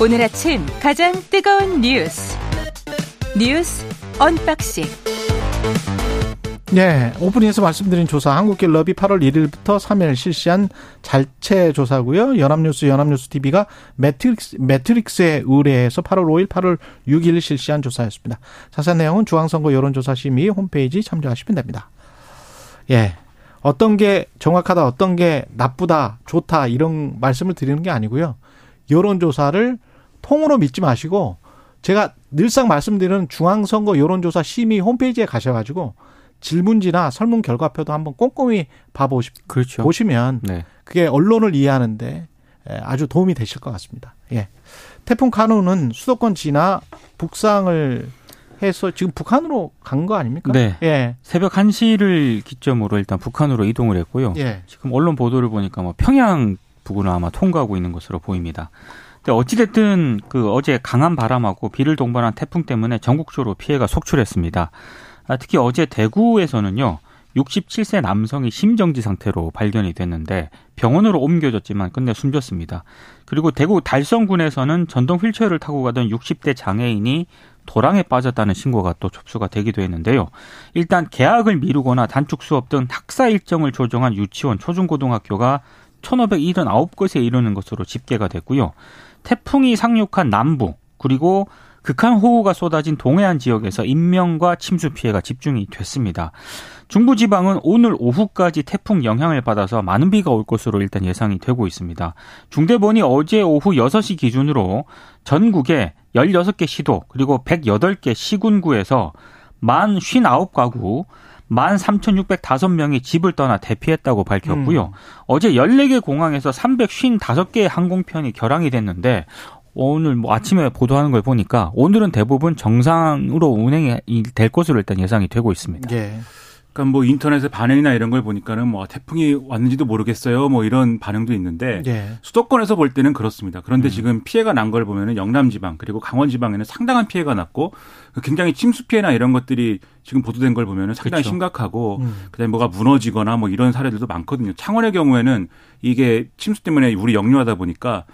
오늘 아침 가장 뜨거운 뉴스 뉴스 언박싱 네, 오프닝에서 말씀드린 조사 한국갤럽이 8월 1일부터 3일 실시한 자체 조사고요. 연합뉴스 연합뉴스 TV가 매트릭스 매트릭스에 의뢰해서 8월 5일, 8월 6일 실시한 조사였습니다. 자세한 내용은 중앙선거 여론조사 심의 홈페이지 참조하시면 됩니다. 예. 어떤 게 정확하다, 어떤 게 나쁘다, 좋다 이런 말씀을 드리는 게 아니고요. 여론조사를 통으로 믿지 마시고 제가 늘상 말씀드리는 중앙선거 여론조사 심의 홈페이지에 가셔가지고 질문지나 설문 결과표도 한번 꼼꼼히 봐보시 그렇죠. 보시면 네. 그게 언론을 이해하는데 아주 도움이 되실 것 같습니다. 예. 태풍 카누는 수도권 지나 북상을 해서 지금 북한으로 간 거 아닙니까? 네. 예. 새벽 1시를 기점으로 일단 북한으로 이동을 했고요. 예. 지금 언론 보도를 보니까 뭐 평양 부근을 아마 통과하고 있는 것으로 보입니다. 근데 어찌됐든 그 어제 강한 바람하고 비를 동반한 태풍 때문에 전국적으로 피해가 속출했습니다. 아, 특히 어제 대구에서는요. 67세 남성이 심정지 상태로 발견이 됐는데 병원으로 옮겨졌지만 끝내 숨졌습니다. 그리고 대구 달성군에서는 전동 휠체어를 타고 가던 60대 장애인이 도랑에 빠졌다는 신고가 또 접수가 되기도 했는데요. 일단 개학을 미루거나 단축 수업 등 학사 일정을 조정한 유치원, 초중고등학교가 1,579곳에 이르는 것으로 집계가 됐고요. 태풍이 상륙한 남부 그리고 극한 호우가 쏟아진 동해안 지역에서 인명과 침수 피해가 집중이 됐습니다. 중부 지방은 오늘 오후까지 태풍 영향을 받아서 많은 비가 올 것으로 일단 예상이 되고 있습니다. 중대본이 어제 오후 6시 기준으로 전국에 16개 시도 그리고 108개 시군구에서 만 59가구 13,605명이 집을 떠나 대피했다고 밝혔고요. 음. 어제 14개 공항에서 355개의 항공편이 결항이 됐는데 오늘 뭐 아침에 보도하는 걸 보니까 오늘은 대부분 정상으로 운행이 될 것으로 일단 예상이 되고 있습니다. 예. 그러니까 뭐 인터넷에 반응이나 이런 걸 보니까는 뭐 태풍이 왔는지도 모르겠어요. 뭐 이런 반응도 있는데 예. 수도권에서 볼 때는 그렇습니다. 그런데 음. 지금 피해가 난 걸 보면은 영남 지방 그리고 강원 지방에는 상당한 피해가 났고 굉장히 침수 피해나 이런 것들이 지금 보도된 걸 보면은 상당히 그렇죠. 심각하고 음. 그다음에 뭐가 무너지거나 뭐 이런 사례들도 많거든요. 창원의 경우에는 이게 침수 때문에 우리 역류하다 보니까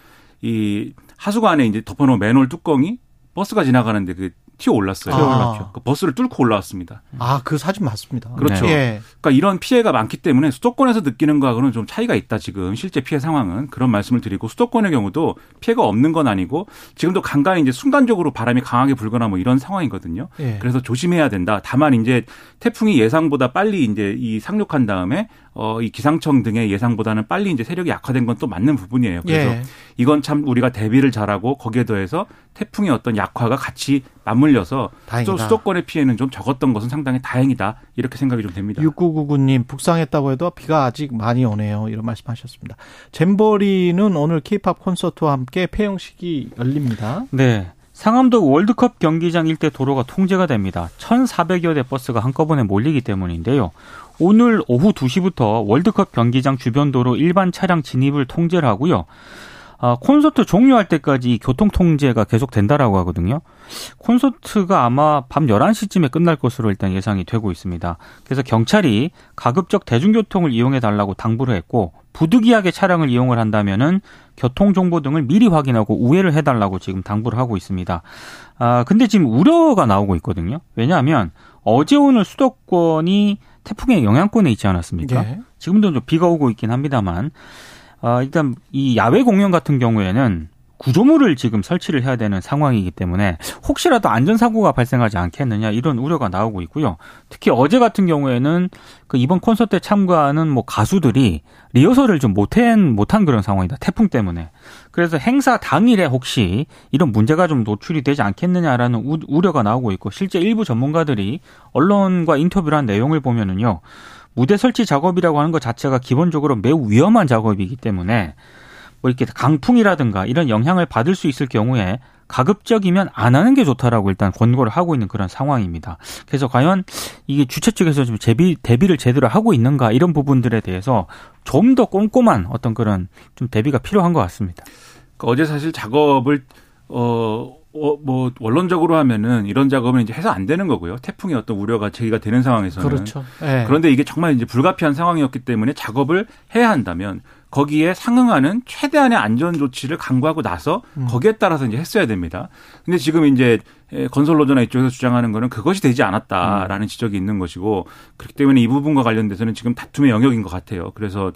이 하수관에 이제 덮어놓은 맨홀 뚜껑이 버스가 지나가는데 그 튀어 올랐어요. 튀어 올랐죠. 그 버스를 뚫고 올라왔습니다. 아, 그 사진 맞습니다. 그렇죠. 네. 그러니까 이런 피해가 많기 때문에 수도권에서 느끼는 거하고는 좀 차이가 있다 지금 실제 피해 상황은 그런 말씀을 드리고 수도권의 경우도 피해가 없는 건 아니고 지금도 간간히 이제 순간적으로 바람이 강하게 불거나 뭐 이런 상황이거든요. 네. 그래서 조심해야 된다. 다만 이제 태풍이 예상보다 빨리 이제 이 상륙한 다음에 어, 이 기상청 등의 예상보다는 빨리 이제 세력이 약화된 건 또 맞는 부분이에요. 그래서 예. 이건 참 우리가 대비를 잘하고 거기에 더해서 태풍의 어떤 약화가 같이 맞물려서 다행이다. 수도권의 피해는 좀 적었던 것은 상당히 다행이다. 이렇게 생각이 좀 됩니다. 6999님, 북상했다고 해도 비가 아직 많이 오네요. 이런 말씀 하셨습니다. 잼버리는 오늘 케이팝 콘서트와 함께 폐영식이 열립니다. 네. 상암도 월드컵 경기장 일대 도로가 통제가 됩니다. 1,400여 대 버스가 한꺼번에 몰리기 때문인데요. 오늘 오후 2시부터 월드컵 경기장 주변 도로 일반 차량 진입을 통제를 하고요. 아, 콘서트 종료할 때까지 교통 통제가 계속 된다라고 하거든요. 콘서트가 아마 밤 11시쯤에 끝날 것으로 일단 예상이 되고 있습니다. 그래서 경찰이 가급적 대중교통을 이용해 달라고 당부를 했고 부득이하게 차량을 이용을 한다면은 교통 정보 등을 미리 확인하고 우회를 해 달라고 지금 당부를 하고 있습니다. 아, 근데 지금 우려가 나오고 있거든요. 왜냐하면 어제 오늘 수도권이 태풍의 영향권에 있지 않았습니까? 네. 지금도 좀 비가 오고 있긴 합니다만 어, 일단 이 야외 공연 같은 경우에는 구조물을 지금 설치를 해야 되는 상황이기 때문에 혹시라도 안전사고가 발생하지 않겠느냐 이런 우려가 나오고 있고요. 특히 어제 같은 경우에는 그 이번 콘서트에 참가하는 뭐 가수들이 리허설을 좀 못한, 못한 그런 상황이다. 태풍 때문에. 그래서 행사 당일에 혹시 이런 문제가 좀 노출이 되지 않겠느냐라는 우, 우려가 나오고 있고 실제 일부 전문가들이 언론과 인터뷰를 한 내용을 보면은요. 무대 설치 작업이라고 하는 것 자체가 기본적으로 매우 위험한 작업이기 때문에 뭐 이렇게 강풍이라든가 이런 영향을 받을 수 있을 경우에 가급적이면 안 하는 게 좋다라고 일단 권고를 하고 있는 그런 상황입니다. 그래서 과연 이게 주최 측에서 좀 대비 대비를 제대로 하고 있는가 이런 부분들에 대해서 좀 더 꼼꼼한 어떤 그런 좀 대비가 필요한 것 같습니다. 그러니까 어제 사실 작업을 어 어, 뭐 원론적으로 하면은 이런 작업은 이제 해서 안 되는 거고요. 태풍의 어떤 우려가 제기가 되는 상황에서는 그렇죠. 네. 그런데 이게 정말 이제 불가피한 상황이었기 때문에 작업을 해야 한다면 거기에 상응하는 최대한의 안전 조치를 강구하고 나서 음. 거기에 따라서 이제 했어야 됩니다. 근데 지금 이제 건설 노조나 이쪽에서 주장하는 거는 그것이 되지 않았다라는 지적이 있는 것이고 그렇기 때문에 이 부분과 관련돼서는 지금 다툼의 영역인 것 같아요. 그래서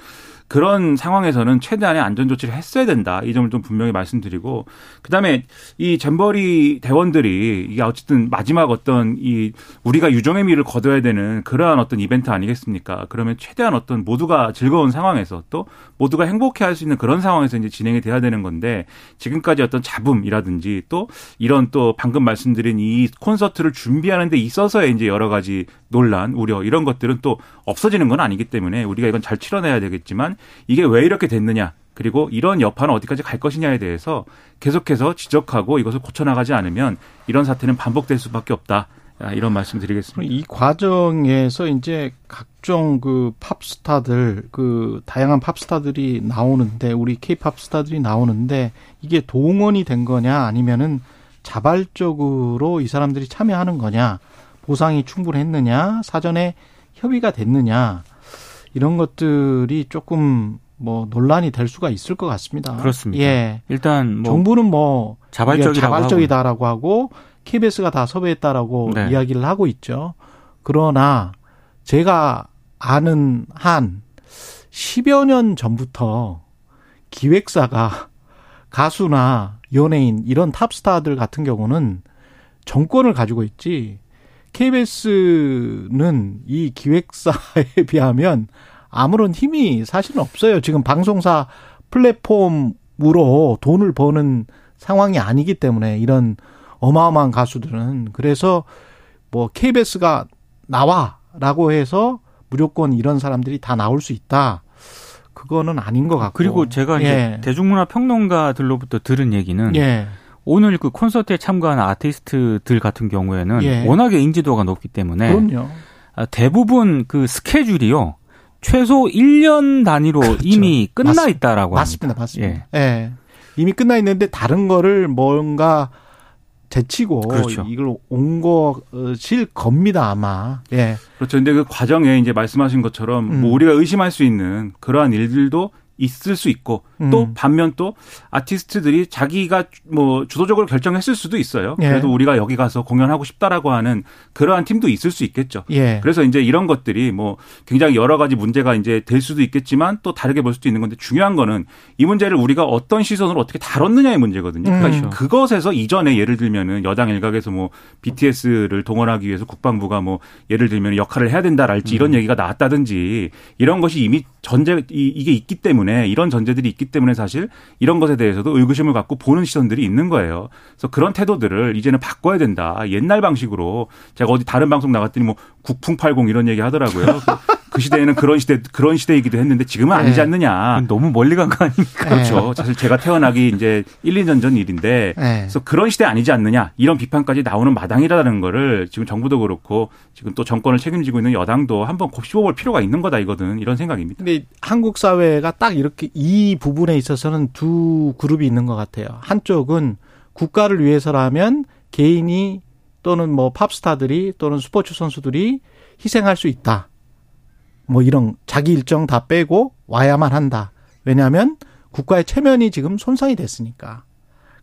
그런 상황에서는 최대한의 안전 조치를 했어야 된다. 이 점을 좀 분명히 말씀드리고 그다음에 이 잼버리 대원들이 이게 어쨌든 마지막 어떤 이 우리가 유종의 미를 거둬야 되는 그러한 어떤 이벤트 아니겠습니까? 그러면 최대한 어떤 모두가 즐거운 상황에서 또 모두가 행복해 할 수 있는 그런 상황에서 이제 진행이 돼야 되는 건데 지금까지 어떤 잡음이라든지 또 이런 또 방금 말씀드린 이 콘서트를 준비하는 데 있어서의 이제 여러 가지 논란, 우려 이런 것들은 또 없어지는 건 아니기 때문에 우리가 이건 잘 치러내야 되겠지만 이게 왜 이렇게 됐느냐 그리고 이런 여파는 어디까지 갈 것이냐에 대해서 계속해서 지적하고 이것을 고쳐나가지 않으면 이런 사태는 반복될 수밖에 없다. 이런 말씀 드리겠습니다. 이 과정에서 이제 각종 그 팝스타들, 그 다양한 팝스타들이 나오는데, 우리 케이팝 스타들이 나오는데, 이게 동원이 된 거냐, 아니면은 자발적으로 이 사람들이 참여하는 거냐, 보상이 충분했느냐, 사전에 협의가 됐느냐, 이런 것들이 조금 뭐 논란이 될 수가 있을 것 같습니다. 그렇습니다. 예. 일단 뭐 정부는 뭐 자발적이라고 자발적이다라고 하고 KBS가 다 섭외했다라고 네. 이야기를 하고 있죠. 그러나 제가 아는 한 10여 년 전부터 기획사가 가수나 연예인 이런 탑스타들 같은 경우는 정권을 가지고 있지 KBS는 이 기획사에 비하면 아무런 힘이 사실은 없어요. 지금 방송사 플랫폼으로 돈을 버는 상황이 아니기 때문에 이런 어마어마한 가수들은 그래서 뭐 KBS가 나와라고 해서 무조건 이런 사람들이 다 나올 수 있다. 그거는 아닌 것 같고. 그리고 제가 이제 예. 대중문화 평론가들로부터 들은 얘기는 예. 오늘 그 콘서트에 참가한 아티스트들 같은 경우에는 예. 워낙에 인지도가 높기 때문에 그럼요. 아, 대부분 그 스케줄이요. 최소 1년 단위로 그렇죠. 이미 끝나 맞습니다. 있다라고 맞습니다. 합니다. 맞습니다. 예. 이미 끝나 있는데 다른 거를 뭔가 제치고 그렇죠. 이걸 온 것일 겁니다 아마. 예. 그렇죠. 근데 그 과정에 이제 말씀하신 것처럼 음. 뭐 우리가 의심할 수 있는 그러한 일들도 있을 수 있고 또 음. 반면 또 아티스트들이 자기가 뭐 주도적으로 결정했을 수도 있어요. 예. 그래도 우리가 여기 가서 공연하고 싶다라고 하는 그러한 팀도 있을 수 있겠죠. 예. 그래서 이제 이런 것들이 뭐 굉장히 여러 가지 문제가 이제 될 수도 있겠지만 또 다르게 볼 수도 있는 건데 중요한 거는 이 문제를 우리가 어떤 시선으로 어떻게 다뤘느냐의 문제거든요. 그러니까 음. 그것에서 이전에 예를 들면은 여당 일각에서 뭐 BTS를 동원하기 위해서 국방부가 뭐 예를 들면 역할을 해야 된다랄지 이런 얘기가 나왔다든지 이런 것이 이미 전제 이- 이게 있기 때문에 이런 전제들이 있기 때문에 사실 이런 것에 대해서도 의구심을 갖고 보는 시선들이 있는 거예요. 그래서 그런 태도들을 이제는 바꿔야 된다. 옛날 방식으로 제가 어디 다른 방송 나갔더니 뭐 국풍팔공 이런 얘기 하더라고요. 그- 그 시대에는 그런 시대 그런 시대이기도 했는데 지금은 아니지 네. 않느냐. 너무 멀리 간 거 아닙니까? 그렇죠. 사실 제가 태어나기 이제 1, 2년 전 일인데 예. 그래서 그런 시대 아니지 않느냐 이런 비판까지 나오는 마당이라는 거를 지금 정부도 그렇고 지금 또 정권을 책임지고 있는 여당도 한번 곱씹어 볼 필요가 있는 거다 이거든 이런 생각입니다. 근데 한국 사회가 딱 이렇게 이 부분에 있어서는 두 그룹이 있는 것 같아요. 한쪽은 국가를 위해서라면 개인이 또는 뭐 팝스타들이 또는 스포츠 선수들이 희생할 수 있다. 뭐 이런 자기 일정 다 빼고 와야만 한다. 왜냐하면 국가의 체면이 지금 손상이 됐으니까.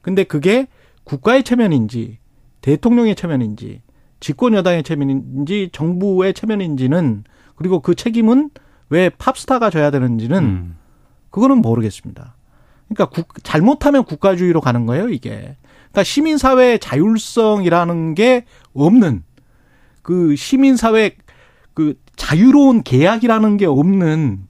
근데 그게 국가의 체면인지 대통령의 체면인지 집권 여당의 체면인지 정부의 체면인지는 그리고 그 책임은 왜 팝스타가 져야 되는지는 음. 그거는 모르겠습니다. 그러니까 국- 잘못하면 국가주의로 가는 거예요, 이게. 그러니까 시민사회의 자율성이라는 게 없는 그 시민사회 그 자유로운 계약이라는 게 없는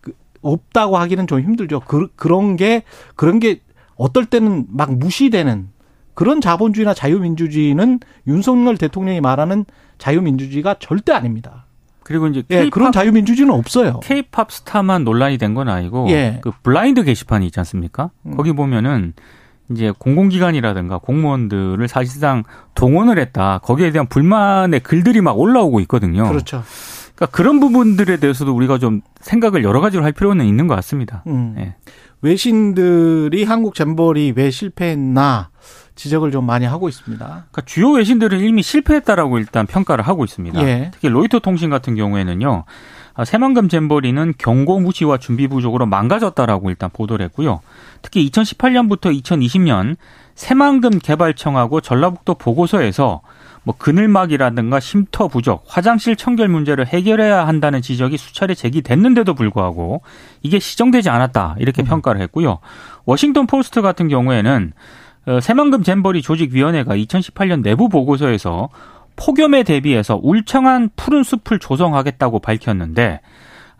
그 없다고 하기는 좀 힘들죠. 그, 그런 게 그런 게 어떨 때는 막 무시되는 그런 자본주의나 자유민주주의는 윤석열 대통령이 말하는 자유민주주의가 절대 아닙니다. 그리고 이제 예, 그런 자유민주주의는 없어요. K-팝 스타만 논란이 된 건 아니고 예. 그 블라인드 게시판이 있지 않습니까? 음. 거기 보면은 이제 공공기관이라든가 공무원들을 사실상 동원을 했다. 거기에 대한 불만의 글들이 막 올라오고 있거든요. 그렇죠. 그러니까 그런 부분들에 대해서도 우리가 좀 생각을 여러 가지로 할 필요는 있는 것 같습니다. 음. 예. 외신들이 한국 잼버리 왜 실패했나 지적을 좀 많이 하고 있습니다. 그러니까 주요 외신들은 이미 실패했다라고 일단 평가를 하고 있습니다. 예. 특히 로이터 통신 같은 경우에는요. 아, 새만금 잼버리는 경고 무시와 준비 부족으로 망가졌다라고 일단 보도를 했고요. 특히 2018년부터 2020년 새만금 개발청하고 전라북도 보고서에서 뭐 그늘막이라든가 쉼터 부족, 화장실 청결 문제를 해결해야 한다는 지적이 수차례 제기됐는데도 불구하고 이게 시정되지 않았다 이렇게 음. 평가를 했고요. 워싱턴 포스트 같은 경우에는 어, 새만금 잼버리 조직위원회가 2018년 내부 보고서에서 폭염에 대비해서 울창한 푸른 숲을 조성하겠다고 밝혔는데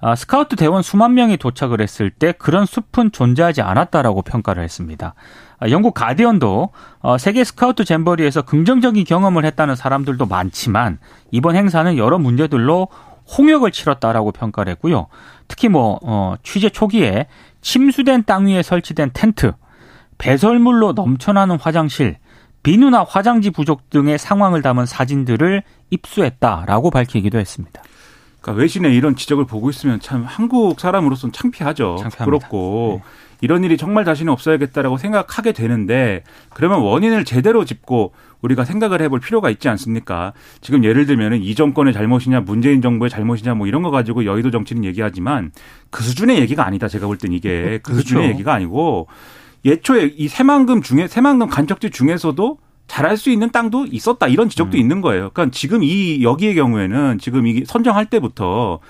아, 스카우트 대원 수만 명이 도착을 했을 때 그런 숲은 존재하지 않았다라고 평가를 했습니다. 아, 영국 가디언도 어, 세계 스카우트 잼버리에서 긍정적인 경험을 했다는 사람들도 많지만 이번 행사는 여러 문제들로 홍역을 치렀다라고 평가를 했고요. 특히 뭐 어, 취재 초기에 침수된 땅 위에 설치된 텐트, 배설물로 넘쳐나는 화장실, 비누나 화장지 부족 등의 상황을 담은 사진들을 입수했다라고 밝히기도 했습니다. 그러니까 외신의 이런 지적을 보고 있으면 참 한국 사람으로서는 창피하죠. 창피합니다. 부끄럽고 네. 이런 일이 정말 자신이 없어야겠다라고 생각하게 되는데 그러면 원인을 제대로 짚고 우리가 생각을 해볼 필요가 있지 않습니까? 지금 예를 들면은 이 정권의 잘못이냐 문재인 정부의 잘못이냐 뭐 이런 거 가지고 여의도 정치는 얘기하지만 그 수준의 얘기가 아니다. 제가 볼 땐 이게 그 그렇죠. 수준의 얘기가 아니고 예초에 이 새만금 중에 새만금 간척지 중에서도 잘할 수 있는 땅도 있었다 이런 지적도 음. 있는 거예요. 그러니까 지금 이 여기의 경우에는 지금 이게 선정할 때부터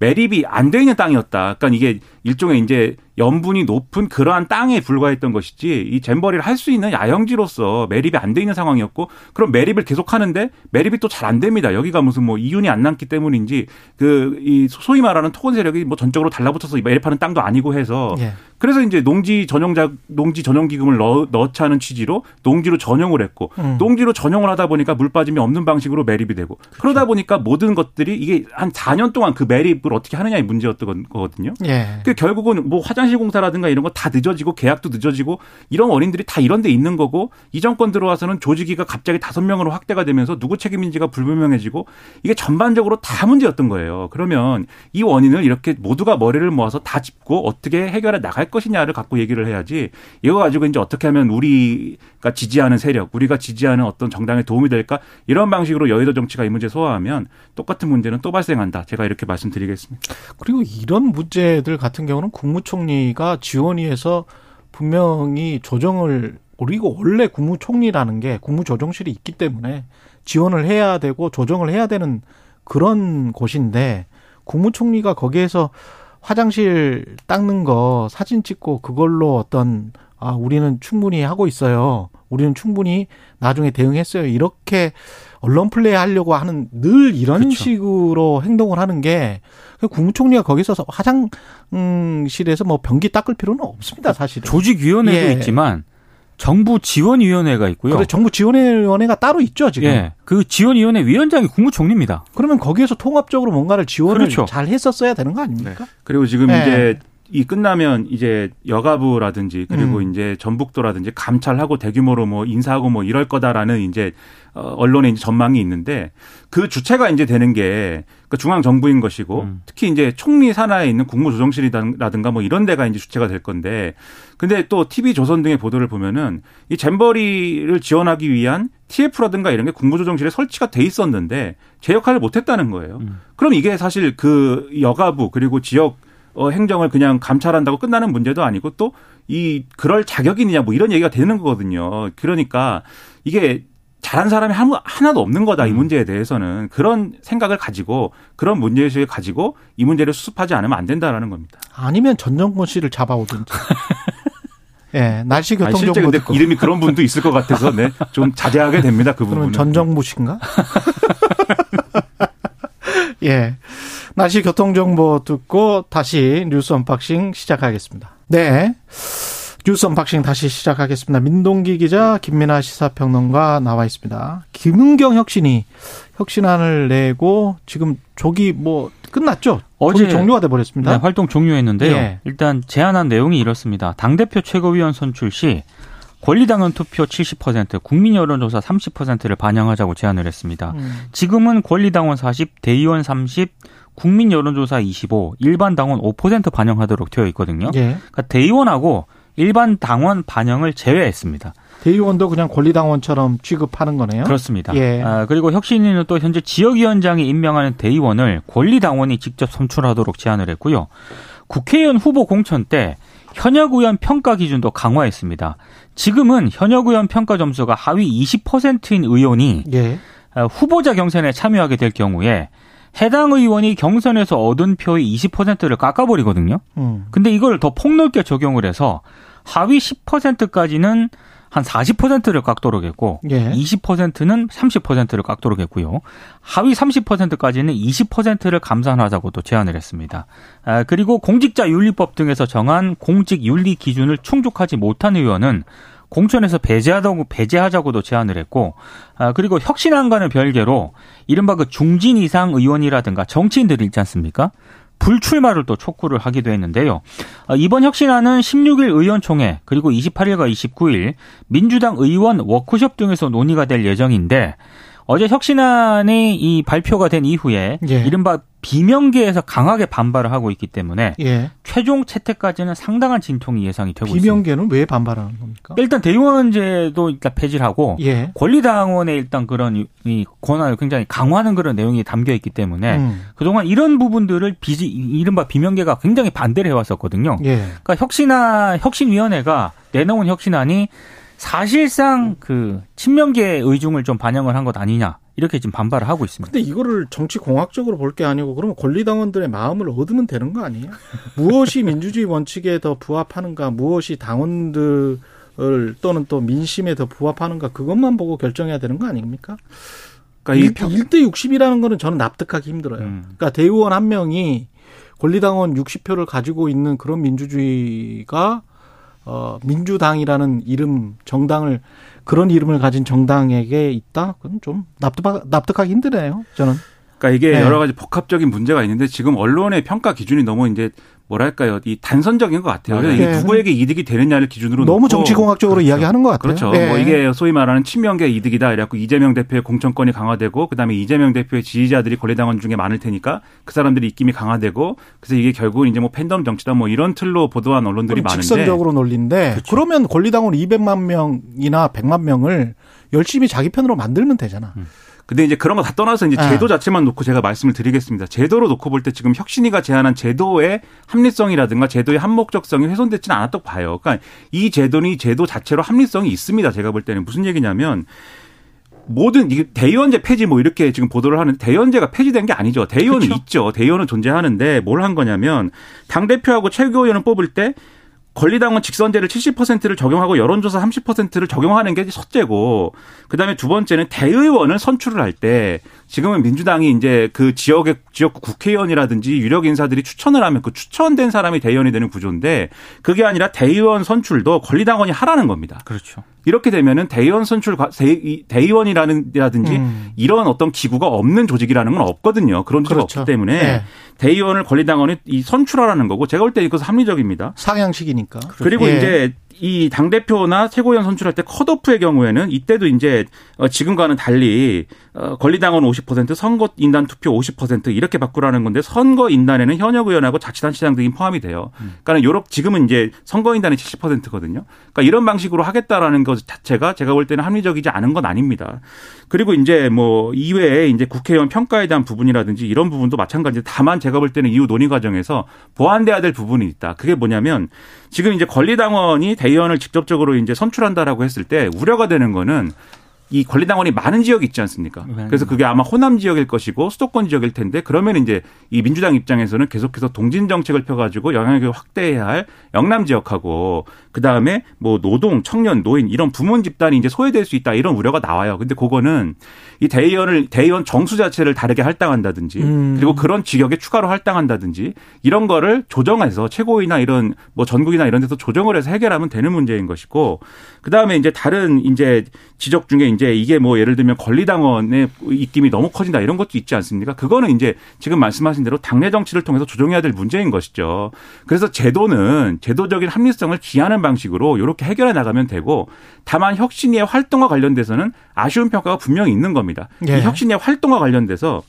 매립이 안 돼 있는 땅이었다. 그러니까 이게 일종의 이제 염분이 높은 그러한 땅에 불과했던 것이지 이 잼버리를 할 수 있는 야영지로서 매립이 안 돼 있는 상황이었고 그럼 매립을 계속 하는데 매립이 또 잘 안 됩니다. 여기가 무슨 뭐 이윤이 안 남기 때문인지 그 이 소위 말하는 토건 세력이 뭐 전적으로 달라붙어서 매립하는 땅도 아니고 해서 예. 그래서 이제 농지 전용자 농지 전용 기금을 넣, 넣자는 취지로 농지로 전용을 했고 음. 농지로 전용을 하다 보니까 물 빠짐이 없는 방식으로 매립이 되고 그렇죠. 그러다 보니까 모든 것들이 이게 한 4년 동안 그 매립을 어떻게 하느냐의 문제였던 거거든요. 예. 그 결국은 뭐 화장실 공사라든가 이런 거 다 늦어지고 계약도 늦어지고 이런 원인들이 다 이런 데 있는 거고 이 정권 들어와서는 조직위가 갑자기 다섯 명으로 확대가 되면서 누구 책임인지가 불분명해지고 이게 전반적으로 다 문제였던 거예요. 그러면 이 원인을 이렇게 모두가 머리를 모아서 다 짚고 어떻게 해결해 나갈 것이냐를 갖고 얘기를 해야지 이거 가지고 이제 어떻게 하면 우리가 지지하는 세력, 우리가 지지하는 어떤 정당에 도움이 될까 이런 방식으로 여의도 정치가 이 문제 소화하면 똑같은 문제는 또 발생한다. 제가 이렇게 말씀드리겠습니다. 그리고 이런 문제들 같은 경우는 국무총리가 지원위에서 분명히 조정을 그리고 원래 국무총리라는 게 국무조정실이 있기 때문에 지원을 해야 되고 조정을 해야 되는 그런 곳인데 국무총리가 거기에서 화장실 닦는 거 사진 찍고 그걸로 어떤 아 우리는 충분히 하고 있어요. 우리는 충분히 나중에 대응했어요. 이렇게 언론 플레이 하려고 하는 늘 이런 그렇죠. 식으로 행동을 하는 게 국무총리가 거기서 화장실에서 뭐 변기 닦을 필요는 없습니다, 사실은. 조직위원회도 예. 있지만 정부 지원위원회가 있고요. 그래, 정부 지원위원회가 따로 있죠, 지금. 예. 그 지원위원회 위원장이 국무총리입니다. 그러면 거기에서 통합적으로 뭔가를 지원을 그렇죠. 잘 했었어야 되는 거 아닙니까? 네. 그리고 지금 예. 이제 이 끝나면 이제 여가부라든지 그리고 음. 이제 전북도라든지 감찰하고 대규모로 뭐 인사하고 뭐 이럴 거다라는 이제 어 언론의 이제 전망이 있는데 그 주체가 이제 되는 게그 중앙 정부인 것이고 음. 특히 이제 총리 산하에 있는 국무조정실이라든가 뭐 이런 데가 이제 주체가 될 건데 근데 또 TV 조선 등의 보도를 보면은 이 잼버리를 지원하기 위한 TF라든가 이런 게 국무조정실에 설치가 돼 있었는데 제 역할을 못 했다는 거예요. 음. 그럼 이게 사실 그 여가부 그리고 지역 어, 행정을 그냥 감찰한다고 끝나는 문제도 아니고 또 이 그럴 자격이 있느냐 뭐 이런 얘기가 되는 거거든요. 그러니까 이게 잘한 사람이 하나도 없는 거다 이 음. 문제에 대해서는 그런 생각을 가지고 그런 문제의식을 가지고 이 문제를 수습하지 않으면 안 된다라는 겁니다. 아니면 전정권 씨를 잡아오든지. 예, 네, 날씨 교통 정보 근데 이름이 그런 분도 있을 것 같아서 네, 좀 자제하게 됩니다 그 부분은. 전정무 씨인가? 예. 날씨 교통정보 듣고 다시 뉴스 언박싱 시작하겠습니다. 네. 뉴스 언박싱 다시 시작하겠습니다. 민동기 기자, 김민하 시사평론가 나와 있습니다. 김은경 혁신이 혁신안을 내고 지금 조기 뭐 끝났죠? 어제 종료가 돼 버렸습니다. 네, 활동 종료했는데요. 예. 일단 제안한 내용이 이렇습니다. 당 대표 최고위원 선출 시 권리당원 투표 70%, 국민 여론조사 30%를 반영하자고 제안을 했습니다. 음. 지금은 권리당원 40, 대의원 30, 국민 여론조사 25, 일반 당원 5% 반영하도록 되어 있거든요. 예. 그러니까 대의원하고 일반 당원 반영을 제외했습니다. 대의원도 그냥 권리당원처럼 취급하는 거네요. 그렇습니다. 예. 아, 그리고 혁신위는 또 현재 지역위원장이 임명하는 대의원을 권리당원이 직접 선출하도록 제안을 했고요. 국회의원 후보 공천 때 현역 의원 평가 기준도 강화했습니다. 지금은 현역 의원 평가 점수가 하위 20%인 의원이 예. 아, 후보자 경선에 참여하게 될 경우에 해당 의원이 경선에서 얻은 표의 20%를 깎아버리거든요. 음. 근데 이걸 더 폭넓게 적용을 해서 하위 10%까지는 한 40%를 깎도록 했고 예. 20%는 30%를 깎도록 했고요. 하위 30%까지는 20%를 감산하자고도 제안을 했습니다. 아, 그리고 공직자윤리법 등에서 정한 공직윤리 기준을 충족하지 못한 의원은 공천에서 배제하다고 배제하자고도 제안을 했고, 아, 그리고 혁신안과는 별개로 이른바 그 중진 이상 의원이라든가 정치인들 있지 않습니까? 불출마를 또 촉구를 하기도 했는데요. 아, 이번 혁신안은 16일 의원총회 그리고 28일과 29일 민주당 의원 워크숍 등에서 논의가 될 예정인데 어제 혁신안이 이 발표가 된 이후에 예. 이른바 비명계에서 강하게 반발을 하고 있기 때문에 예. 최종 채택까지는 상당한 진통이 예상이 되고 있습니다. 비명계는 왜 반발하는 겁니까? 일단 대의원제도 일단 폐지를 하고 예. 권리당원의 일단 그런 이- 이 권한을 굉장히 강화하는 그런 내용이 담겨 있기 때문에 음. 그동안 이런 부분들을 비지 이른바 비명계가 굉장히 반대를 해왔었거든요. 예. 그러니까 혁신안 혁신위원회가 내놓은 혁신안이 사실상 그 친명계 의중을 좀 반영을 한 것 아니냐 이렇게 지금 반발을 하고 있습니다. 근데 이거를 정치 공학적으로 볼 게 아니고 그러면 권리당원들의 마음을 얻으면 되는 거 아니에요? 무엇이 민주주의 원칙에 더 부합하는가, 무엇이 당원들을 또는 또 민심에 더 부합하는가 그것만 보고 결정해야 되는 거 아닙니까? 그러니까 이 일- 평, 1대 60이라는 거는 저는 납득하기 힘들어요. 음. 그러니까 대의원 한 명이 권리당원 60표를 가지고 있는 그런 민주주의가 어 민주당이라는 이름 정당을 그런 이름을 가진 정당에게 있다? 그건 좀 납득 납득하기 힘드네요. 저는. 그러니까 이게 네. 여러 가지 복합적인 문제가 있는데 지금 언론의 평가 기준이 너무 이제 뭐랄까요 이 단선적인 것 같아요. 그래서 이게 네. 누구에게 이득이 되느냐를 기준으로 너무 정치공학적으로 그렇죠. 이야기하는 것 같아요. 그렇죠. 네. 뭐 이게 소위 말하는 친명계 이득이다. 이래갖고 이재명 대표의 공천권이 강화되고 그다음에 이재명 대표의 지지자들이 권리당원 중에 많이 테니까 그 사람들이 입김이 강화되고 그래서 이게 결국은 이제 뭐 팬덤 정치다 뭐 이런 틀로 보도한 언론들이 많은데 직선적으로 논리인데 그렇죠. 그러면 권리당원 200만 명이나 100만 명을 열심히 자기 편으로 만들면 되잖아. 음. 근데 이제 그런 거 다 떠나서 이제 네. 제도 자체만 놓고 제가 말씀을 드리겠습니다. 제도로 놓고 볼 때 지금 혁신위가 제안한 제도의 합리성이라든가 제도의 한목적성이 훼손되지는 않았다고 봐요. 그러니까 이 제도는 이 제도 자체로 합리성이 있습니다. 제가 볼 때는 무슨 얘기냐면 모든 이게 대의원제 폐지 뭐 이렇게 지금 보도를 하는데 대의원제가 폐지된 게 아니죠. 대의원은 그렇죠. 있죠. 대의원은 존재하는데 뭘 한 거냐면 당 대표하고 최고위원을 뽑을 때 권리당원 직선제를 70%를 적용하고 여론조사 30%를 적용하는 게 첫째고 그다음에 두 번째는 대의원을 선출을 할 때 지금은 민주당이 이제 그 지역의 지역구 국회의원이라든지 유력 인사들이 추천을 하면 그 추천된 사람이 대의원이 되는 구조인데 그게 아니라 대의원 선출도 권리당원이 하라는 겁니다. 그렇죠. 이렇게 되면은 대의원 선출 과- 대- 이 대의원이라든지 음. 이런 어떤 기구가 없는 조직이라는 건 없거든요. 그런 조직이 그렇죠. 없기 때문에 네. 대의원을 권리당원이 이 선출하라는 거고 제가 볼 때 이것은 합리적입니다. 상향식이니까. 그리고 예. 이제 이 당대표나 최고위원 선출할 때 컷오프의 경우에는 이때도 이제 어, 지금과는 달리 어, 권리당원 50% 선거 인단 투표 50% 이렇게 바꾸라는 건데 선거 인단에는 현역 의원하고 자치단체장 등이 포함이 돼요. 그러니까 요렇 지금은 이제 선거 인단이 70%거든요. 그러니까 이런 방식으로 하겠다라는 것 자체가 제가 볼 때는 합리적이지 않은 건 아닙니다. 그리고 이제 뭐 이외에 이제 국회의원 평가에 대한 부분이라든지 이런 부분도 마찬가지. 다만 제가 볼 때는 이후 논의 과정에서 보완돼야 될 부분이 있다. 그게 뭐냐면 지금 이제 권리당원이 대의원을 직접적으로 이제 선출한다라고 했을 때 우려가 되는 거는 이 권리당원이 많은 지역이 있지 않습니까? 네. 그래서 그게 아마 호남 지역일 것이고 수도권 지역일 텐데 그러면 이제 이 민주당 입장에서는 계속해서 동진 정책을 펴가지고 영향력을 확대해야 할 영남 지역하고 그 다음에 뭐 노동, 청년, 노인 이런 부문 집단이 이제 소외될 수 있다 이런 우려가 나와요. 근데 그거는 이 대의원을 대의원 정수 자체를 다르게 할당한다든지 음. 그리고 그런 지역에 추가로 할당한다든지 이런 거를 조정해서 최고위나 이런 뭐 전국이나 이런 데서 조정을 해서 해결하면 되는 문제인 것이고 그 다음에 이제 다른 이제 지적 중에 이제 이게 뭐 예를 들면 권리당원의 입김이 너무 커진다 이런 것도 있지 않습니까? 그거는 이제 지금 말씀하신 대로 당내 정치를 통해서 조정해야 될 문제인 것이죠. 그래서 제도는 제도적인 합리성을 기하는 방식으로 이렇게 해결해 나가면 되고 다만 혁신위의 활동과 관련돼서는 아쉬운 평가가 분명히 있는 겁니다. 예. 이 혁신위의 활동과 관련돼서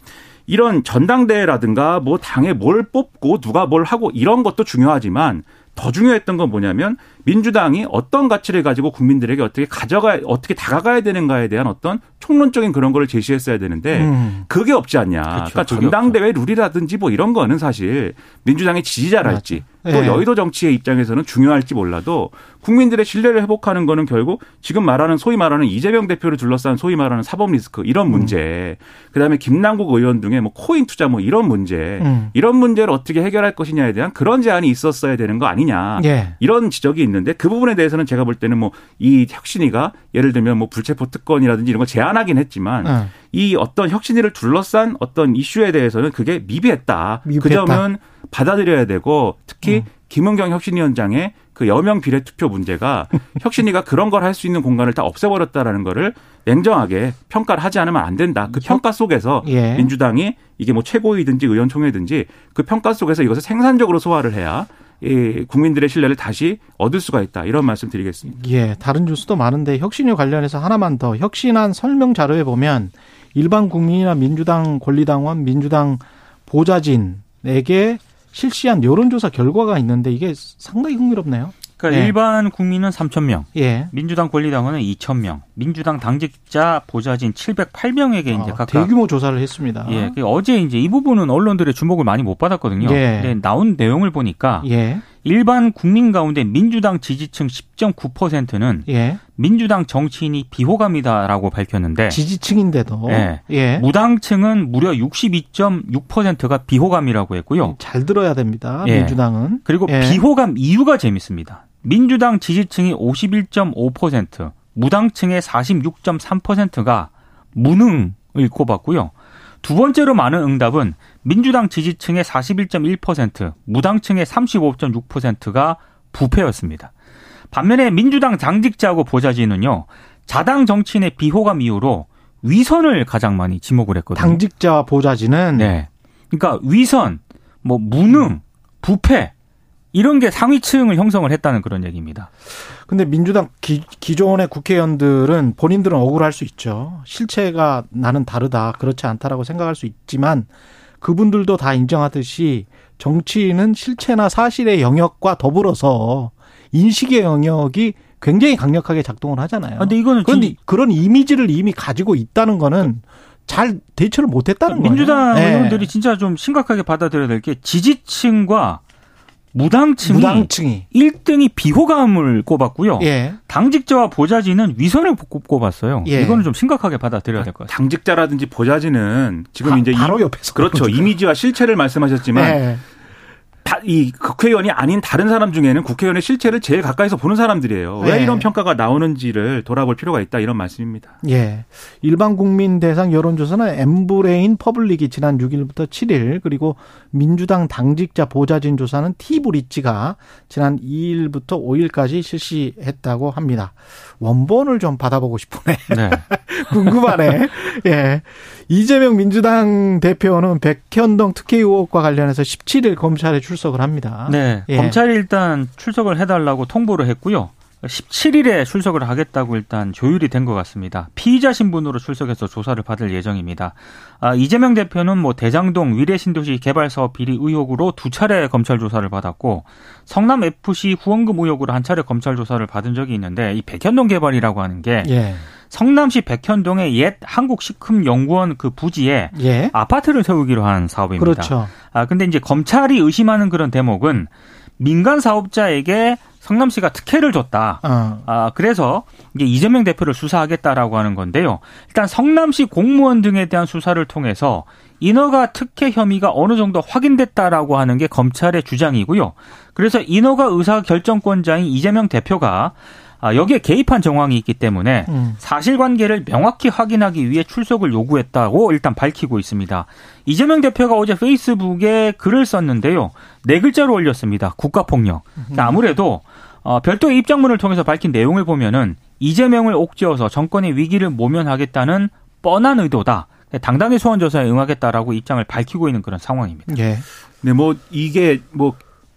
이런 전당대회라든가 뭐 당에 뭘 뽑고 누가 뭘 하고 이런 것도 중요하지만 더 중요했던 건 뭐냐면 민주당이 어떤 가치를 가지고 국민들에게 어떻게 가져가 어떻게 다가가야 되는가에 대한 어떤 총론적인 그런 거를 제시했어야 되는데 음. 그게 없지 않냐. 그렇죠. 그러니까 전당대회 룰이라든지 뭐 이런 거는 사실 민주당의 지지자랄지 또 네. 여의도 정치의 입장에서는 중요할지 몰라도 국민들의 신뢰를 회복하는 거는 결국 지금 말하는 소위 말하는 이재명 대표를 둘러싼 소위 말하는 사법 리스크 이런 음. 문제, 음. 그다음에 김남국 의원 등의 뭐 코인 투자 뭐 이런 문제, 음. 이런 문제를 어떻게 해결할 것이냐에 대한 그런 제안이 있었어야 되는 거 아니냐. 예. 이런 지적이 있는 데 그 부분에 대해서는 제가 볼 때는 뭐 이 혁신이가 예를 들면 뭐 불체포 특권이라든지 이런 거 제안하긴 했지만 음. 이 어떤 혁신이를 둘러싼 어떤 이슈에 대해서는 그게 미비했다. 미비했다. 그 점은 받아들여야 되고 특히 음. 김은경 혁신위원장의 그 여명 비례 투표 문제가 혁신위가 그런 걸 할 수 있는 공간을 다 없애버렸다라는 거를 냉정하게 평가를 하지 않으면 안 된다. 그 평가 속에서 예. 민주당이 이게 뭐 최고위든지 의원총회든지 그 평가 속에서 이것을 생산적으로 소화를 해야 이 국민들의 신뢰를 다시 얻을 수가 있다. 이런 말씀 드리겠습니다. 예, 다른 뉴스도 많은데 혁신위 관련해서 하나만 더 혁신안 설명 자료에 보면 일반 국민이나 민주당 권리당원, 민주당 보좌진에게 실시한 여론조사 결과가 있는데 이게 상당히 흥미롭네요. 그러니까 예. 일반 국민은 3천 명, 예. 민주당 권리당원은 2천 명, 민주당 당직자 보좌진 708명에게 이제 아, 각각 대규모 조사를 했습니다. 예, 그 어제 이제 이 부분은 언론들의 주목을 많이 못 받았거든요. 예. 근데 나온 내용을 보니까 예. 일반 국민 가운데 민주당 지지층 10.9%는 예. 민주당 정치인이 비호감이다라고 밝혔는데 지지층인데도 예. 예. 무당층은 무려 62.6%가 비호감이라고 했고요. 잘 들어야 됩니다. 예. 민주당은 그리고 예. 비호감 이유가 재밌습니다. 민주당 지지층이 51.5%, 무당층의 46.3%가 무능을 꼽았고요. 두 번째로 많은 응답은 민주당 지지층의 41.1%, 무당층의 35.6%가 부패였습니다. 반면에 민주당 당직자하고 보좌진은요, 자당 정치인의 비호감 이유로 위선을 가장 많이 지목을 했거든요. 당직자 보좌진은 네. 그러니까 위선, 뭐 무능, 부패 이런 게 상위층을 형성을 했다는 그런 얘기입니다. 근데 민주당 기, 기존의 국회의원들은 본인들은 억울할 수 있죠. 실체가 나는 다르다. 그렇지 않다라고 생각할 수 있지만 그분들도 다 인정하듯이 정치인은 실체나 사실의 영역과 더불어서 인식의 영역이 굉장히 강력하게 작동을 하잖아요. 아, 근데 이거는 그런데 그런 이미지를 이미 가지고 있다는 거는 잘 대처를 못 했다는 그러니까 거예요. 민주당 네. 의원들이 진짜 좀 심각하게 받아들여야 될 게 지지층과 무당층이, 무당층이 1등이 비호감을 꼽았고요. 예. 당직자와 보좌진은 위선을 꼽았어요. 예. 이거는 좀 심각하게 받아들여야 될 것 같아요. 당직자라든지 보좌진은 지금 바, 이제 바로 옆에서 그렇죠. 이미지와 실체를 말씀하셨지만 예. 이 국회의원이 아닌 다른 사람 중에는 국회의원의 실체를 제일 가까이서 보는 사람들이에요. 왜 네. 이런 평가가 나오는지를 돌아볼 필요가 있다 이런 말씀입니다. 예. 일반 국민 대상 여론조사는 엠브레인 퍼블릭이 지난 6일부터 7일 그리고 민주당 당직자 보좌진 조사는 티브리지가 지난 2일부터 5일까지 실시했다고 합니다. 원본을 좀 받아보고 싶으네. 네. 궁금하네. 예. 이재명 민주당 대표는 백현동 특혜 의혹과 관련해서 17일 검찰에 출석을 합니다. 네. 예. 검찰이 일단 출석을 해달라고 통보를 했고요. 17일에 출석을 하겠다고 일단 조율이 된 것 같습니다. 피의자 신분으로 출석해서 조사를 받을 예정입니다. 아, 이재명 대표는 뭐 대장동 위례신도시 개발 사업 비리 의혹으로 두 차례 검찰 조사를 받았고 성남 FC 후원금 의혹으로 한 차례 검찰 조사를 받은 적이 있는데 이 백현동 개발이라고 하는 게 예. 성남시 백현동의 옛 한국식품연구원 그 부지에 예. 아파트를 세우기로 한 사업입니다. 그렇죠. 아 근데 이제 검찰이 의심하는 그런 대목은 민간 사업자에게 성남시가 특혜를 줬다. 어. 아, 그래서 이게 이재명 대표를 수사하겠다라고 하는 건데요. 일단 성남시 공무원 등에 대한 수사를 통해서 인허가 특혜 혐의가 어느 정도 확인됐다라고 하는 게 검찰의 주장이고요. 그래서 인허가 의사 결정권자인 이재명 대표가 아, 여기에 개입한 정황이 있기 때문에 음. 사실관계를 명확히 확인하기 위해 출석을 요구했다고 일단 밝히고 있습니다. 이재명 대표가 어제 페이스북에 글을 썼는데요. 네 글자로 올렸습니다. 국가폭력. 그러니까 아무래도 어, 별도의 입장문을 통해서 밝힌 내용을 보면은 이재명을 옥죄어서 정권의 위기를 모면하겠다는 뻔한 의도다. 당당히 소환 조사에 응하겠다라고 입장을 밝히고 있는 그런 상황입니다. 예. 네, 뭐 이게 뭐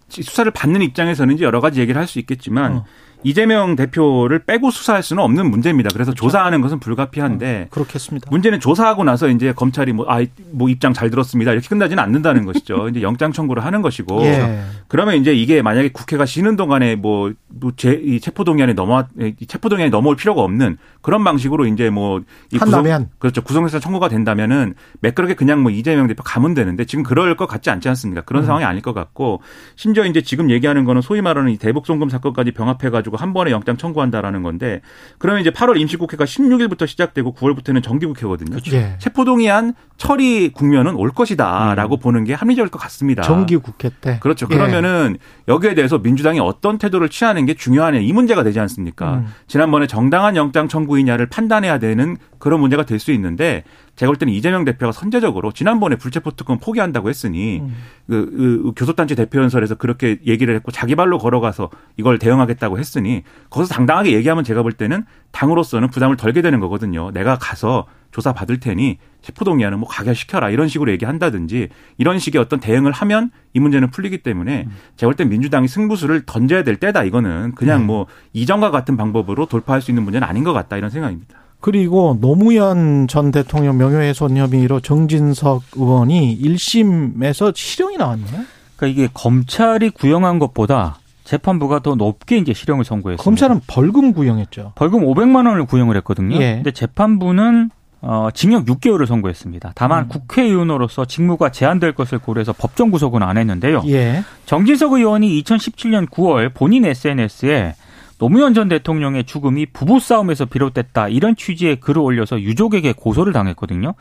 수사를 받는 입장에서는 이제 여러 가지 얘기를 할 수 있겠지만 어. 이재명 대표를 빼고 수사할 수는 없는 문제입니다. 그래서 그렇죠. 조사하는 것은 불가피한데 그렇겠습니다. 문제는 조사하고 나서 이제 검찰이 뭐, 아, 뭐 입장 잘 들었습니다. 이렇게 끝나지는 않는다는 것이죠. 이제 영장 청구를 하는 것이고. 예. 그러면 이제 이게 만약에 국회가 쉬는 동안에 뭐, 뭐 제, 이 체포 동의안에 넘어, 이 체포 동의안이 넘어올 필요가 없는 그런 방식으로 이제 뭐, 이 한다면? 그렇죠. 구속영장 청구가 된다면은 매끄럽게 그냥 뭐 이재명 대표 가면 되는데 지금 그럴 것 같지 않지 않습니까? 그런 음. 상황이 아닐 것 같고 심지어 이제 지금 얘기하는 거는 소위 말하는 이 대북 송금 사건까지 병합해 가지고 한 번에 영장 청구한다라는 건데 그러면 이제 8월 임시국회가 16일부터 시작되고 9월부터는 정기국회거든요. 예. 체포동의안 처리 국면은 올 것이다라고 보는 게 합리적일 것 같습니다. 음. 정기 국회 때. 그렇죠. 예. 그러면은 여기에 대해서 민주당이 어떤 태도를 취하는 게 중요하냐 이 문제가 되지 않습니까? 음. 지난번에 정당한 영장 청구이냐를 판단해야 되는 그런 문제가 될 수 있는데 제가 볼 때는 이재명 대표가 선제적으로 지난번에 불체포 특권 포기한다고 했으니 음. 그, 그 교섭단체 대표연설에서 그렇게 얘기를 했고 자기 발로 걸어가서 이걸 대응하겠다고 했으니 거기서 당당하게 얘기하면 제가 볼 때는 당으로서는 부담을 덜게 되는 거거든요. 내가 가서 조사 받을 테니 체포동의안은 뭐 가결시켜라 이런 식으로 얘기한다든지 이런 식의 어떤 대응을 하면 이 문제는 풀리기 때문에 제가 볼 때 민주당이 승부수를 던져야 될 때다 이거는 그냥 음. 뭐 이전과 같은 방법으로 돌파할 수 있는 문제는 아닌 것 같다 이런 생각입니다. 그리고 노무현 전 대통령 명예훼손 혐의로 정진석 의원이 1심에서 실형이 나왔네요. 그러니까 이게 검찰이 구형한 것보다 재판부가 더 높게 이제 실형을 선고했습니다. 검찰은 벌금 구형했죠. 벌금 500만 원을 구형을 했거든요. 예. 근데 재판부는 어, 징역 6개월을 선고했습니다. 다만 음. 국회의원으로서 직무가 제한될 것을 고려해서 법정 구속은 안 했는데요. 예. 정진석 의원이 2017년 9월 본인 SNS에 노무현 전 대통령의 죽음이 부부싸움에서 비롯됐다 이런 취지의 글을 올려서 유족에게 고소를 당했거든요.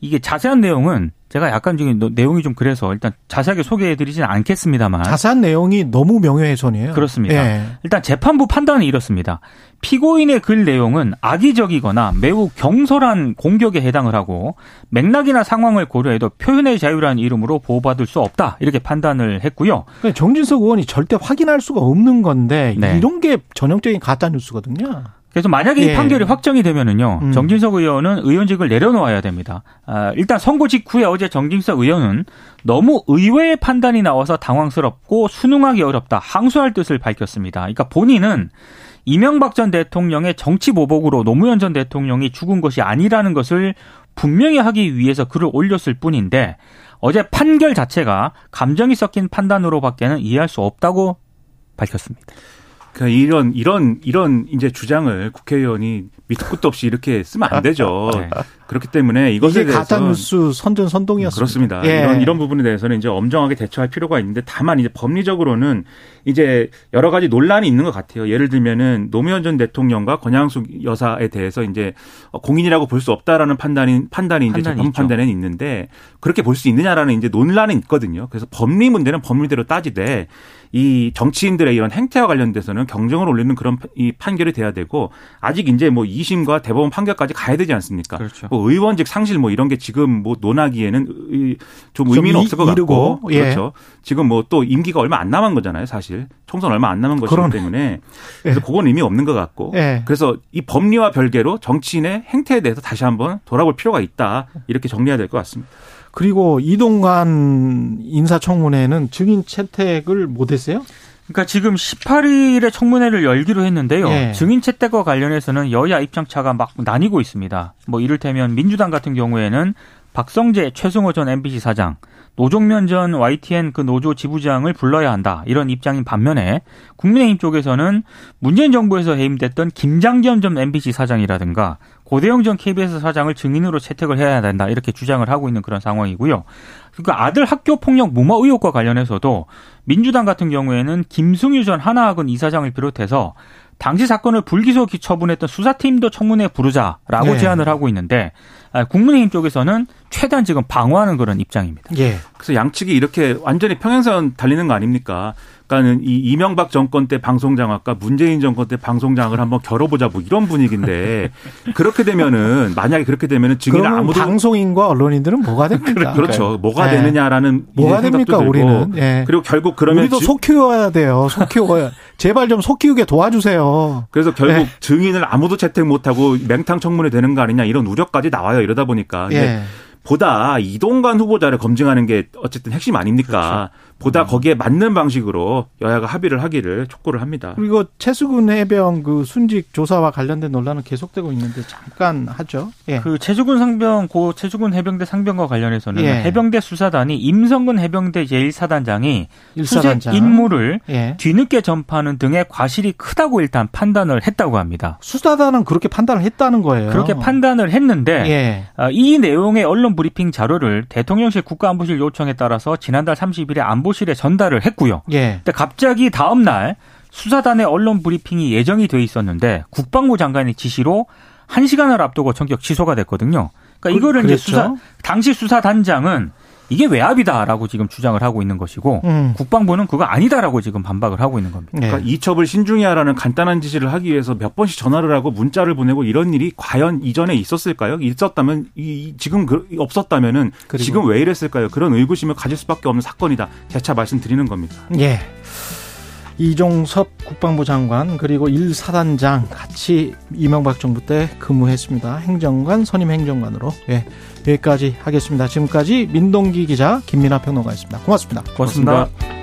이게 자세한 내용은 제가 약간 지금 내용이 좀 그래서 일단 자세하게 소개해드리진 않겠습니다만 자세한 내용이 너무 명예훼손이에요. 그렇습니다. 예. 일단 재판부 판단은 이렇습니다. 피고인의 글 내용은 악의적이거나 매우 경솔한 공격에 해당을 하고 맥락이나 상황을 고려해도 표현의 자유라는 이름으로 보호받을 수 없다 이렇게 판단을 했고요. 그러니까 정진석 의원이 절대 확인할 수가 없는 건데 네. 이런 게 전형적인 가짜 뉴스거든요. 그래서 만약에 예. 이 판결이 확정이 되면은요, 음. 정진석 의원은 의원직을 내려놓아야 됩니다. 아, 일단 선고 직후에 어제 정진석 의원은 너무 의외의 판단이 나와서 당황스럽고 순응하기 어렵다 항소할 뜻을 밝혔습니다. 그러니까 본인은 이명박 전 대통령의 정치 보복으로 노무현 전 대통령이 죽은 것이 아니라는 것을 분명히 하기 위해서 글을 올렸을 뿐인데 어제 판결 자체가 감정이 섞인 판단으로밖에는 이해할 수 없다고 밝혔습니다. 그러니까 이런 이런 이런 이제 주장을 국회의원이 밑도 끝도 없이 이렇게 쓰면 안 되죠. 네. 그렇기 때문에 이것에 대해서 가짜 뉴스 선전 선동이었습니다. 그렇습니다. 예. 이런 이런 부분에 대해서는 이제 엄정하게 대처할 필요가 있는데 다만 이제 법리적으로는 이제 여러 가지 논란이 있는 것 같아요. 예를 들면은 노무현 전 대통령과 권양숙 여사에 대해서 이제 공인이라고 볼 수 없다라는 판단이 판단이 이제 재판. 판단에는 있는데 그렇게 볼 수 있느냐라는 이제 논란은 있거든요. 그래서 법리 문제는 법리대로 따지되 이 정치인들의 이런 행태와 관련돼서는 경정을 올리는 그런 이 판결이 돼야 되고 아직 이제 뭐 2심과 대법원 판결까지 가야 되지 않습니까? 그렇죠. 뭐 의원직 상실 뭐 이런 게 지금 뭐 논하기에는 의- 좀좀 의미는 이- 없을 것 같고 이르고, 예. 그렇죠. 지금 뭐 또 임기가 얼마 안 남은 거잖아요, 사실 총선 얼마 안 남은 것이기 그러네. 때문에 그래서 그건 의미 없는 것 같고 예. 그래서 이 법리와 별개로 정치인의 행태에 대해서 다시 한번 돌아볼 필요가 있다 이렇게 정리해야 될 것 같습니다. 그리고 이동관 인사청문회는 증인 채택을 못했어요? 그러니까 지금 18일에 청문회를 열기로 했는데요. 예. 증인 채택과 관련해서는 여야 입장차가 막 나뉘고 있습니다. 뭐 이를테면 민주당 같은 경우에는 박성재 최승호 전 MBC 사장, 노종면 전 YTN 그 노조 지부장을 불러야 한다. 이런 입장인 반면에 국민의힘 쪽에서는 문재인 정부에서 해임됐던 김장겸 전 MBC 사장이라든가 고대영 전 KBS 사장을 증인으로 채택을 해야 된다. 이렇게 주장을 하고 있는 그런 상황이고요. 그러니까 아들 학교 폭력 무마 의혹과 관련해서도 민주당 같은 경우에는 김승유 전 하나학원 이사장을 비롯해서 당시 사건을 불기소 처분했던 수사팀도 청문회에 부르자라고 네. 제안을 하고 있는데 아, 국민의힘 쪽에서는 최대한 지금 방어하는 그런 입장입니다. 예. 그래서 양측이 이렇게 완전히 평행선 달리는 거 아닙니까? 그러니까는 이 이명박 정권 때 방송장악과 문재인 정권 때 방송장악을 한번 겨뤄보자 뭐 이런 분위기인데 그렇게 되면은 만약에 그렇게 되면은 증인을 그러면 아무도 방송인과 언론인들은 뭐가 됩니까? 그렇죠. 뭐가 예. 되느냐라는 뭐가 생각도 됩니까 들고 우리는? 예. 그리고 결국 그러면 우리도 지- 속 키워야 돼요. 속 키워야. 제발 좀 속 키우게 도와주세요. 그래서 결국 예. 증인을 아무도 채택 못하고 맹탕 청문회 되는 거 아니냐 이런 우려까지 나와요. 이러다 보니까 예. 보다 이동관 후보자를 검증하는 게 어쨌든 핵심 아닙니까? 보다 거기에 맞는 방식으로 여야가 합의를 하기를 촉구를 합니다. 그리고 최수근 해병 그 순직 조사와 관련된 논란은 계속되고 있는데 잠깐 하죠. 예. 그 최주군 상병 고 최주군 해병대 상병과 관련해서는 예. 해병대 수사단이 임성근 해병대 제1사단장이 일사단장. 수색 임무를 예. 뒤늦게 전파하는 등의 과실이 크다고 일단 판단을 했다고 합니다. 수사단은 그렇게 판단을 했다는 거예요. 그렇게 판단을 했는데 예. 아, 이 내용의 언론 브리핑 자료를 대통령실 국가안보실 요청에 따라서 지난달 30일에 안보 실에 전달을 했고요. 예. 근데 갑자기 다음 날 수사단의 언론 브리핑이 예정이 돼 있었는데 국방부 장관의 지시로 1시간을 앞두고 전격 취소가 됐거든요. 그러니까 이거를 이제 그랬죠. 수사 당시 수사단장은 이게 외압이다라고 지금 주장을 하고 있는 것이고 음. 국방부는 그거 아니다라고 지금 반박을 하고 있는 겁니다. 예. 그러니까 이첩을 신중히 하라는 간단한 지시를 하기 위해서 몇 번씩 전화를 하고 문자를 보내고 이런 일이 과연 이전에 있었을까요? 있었다면 이, 이- 지금 그- 없었다면은 지금 왜 이랬을까요? 그런 의구심을 가질 수밖에 없는 사건이다. 재차 말씀드리는 겁니다. 예. 이종섭 국방부 장관 그리고 1사단장 같이 이명박 정부 때 근무했습니다. 행정관 선임 행정관으로 예. 여기까지 하겠습니다. 지금까지 민동기 기자 김민아 평론가였습니다. 고맙습니다. 고맙습니다. 고맙습니다.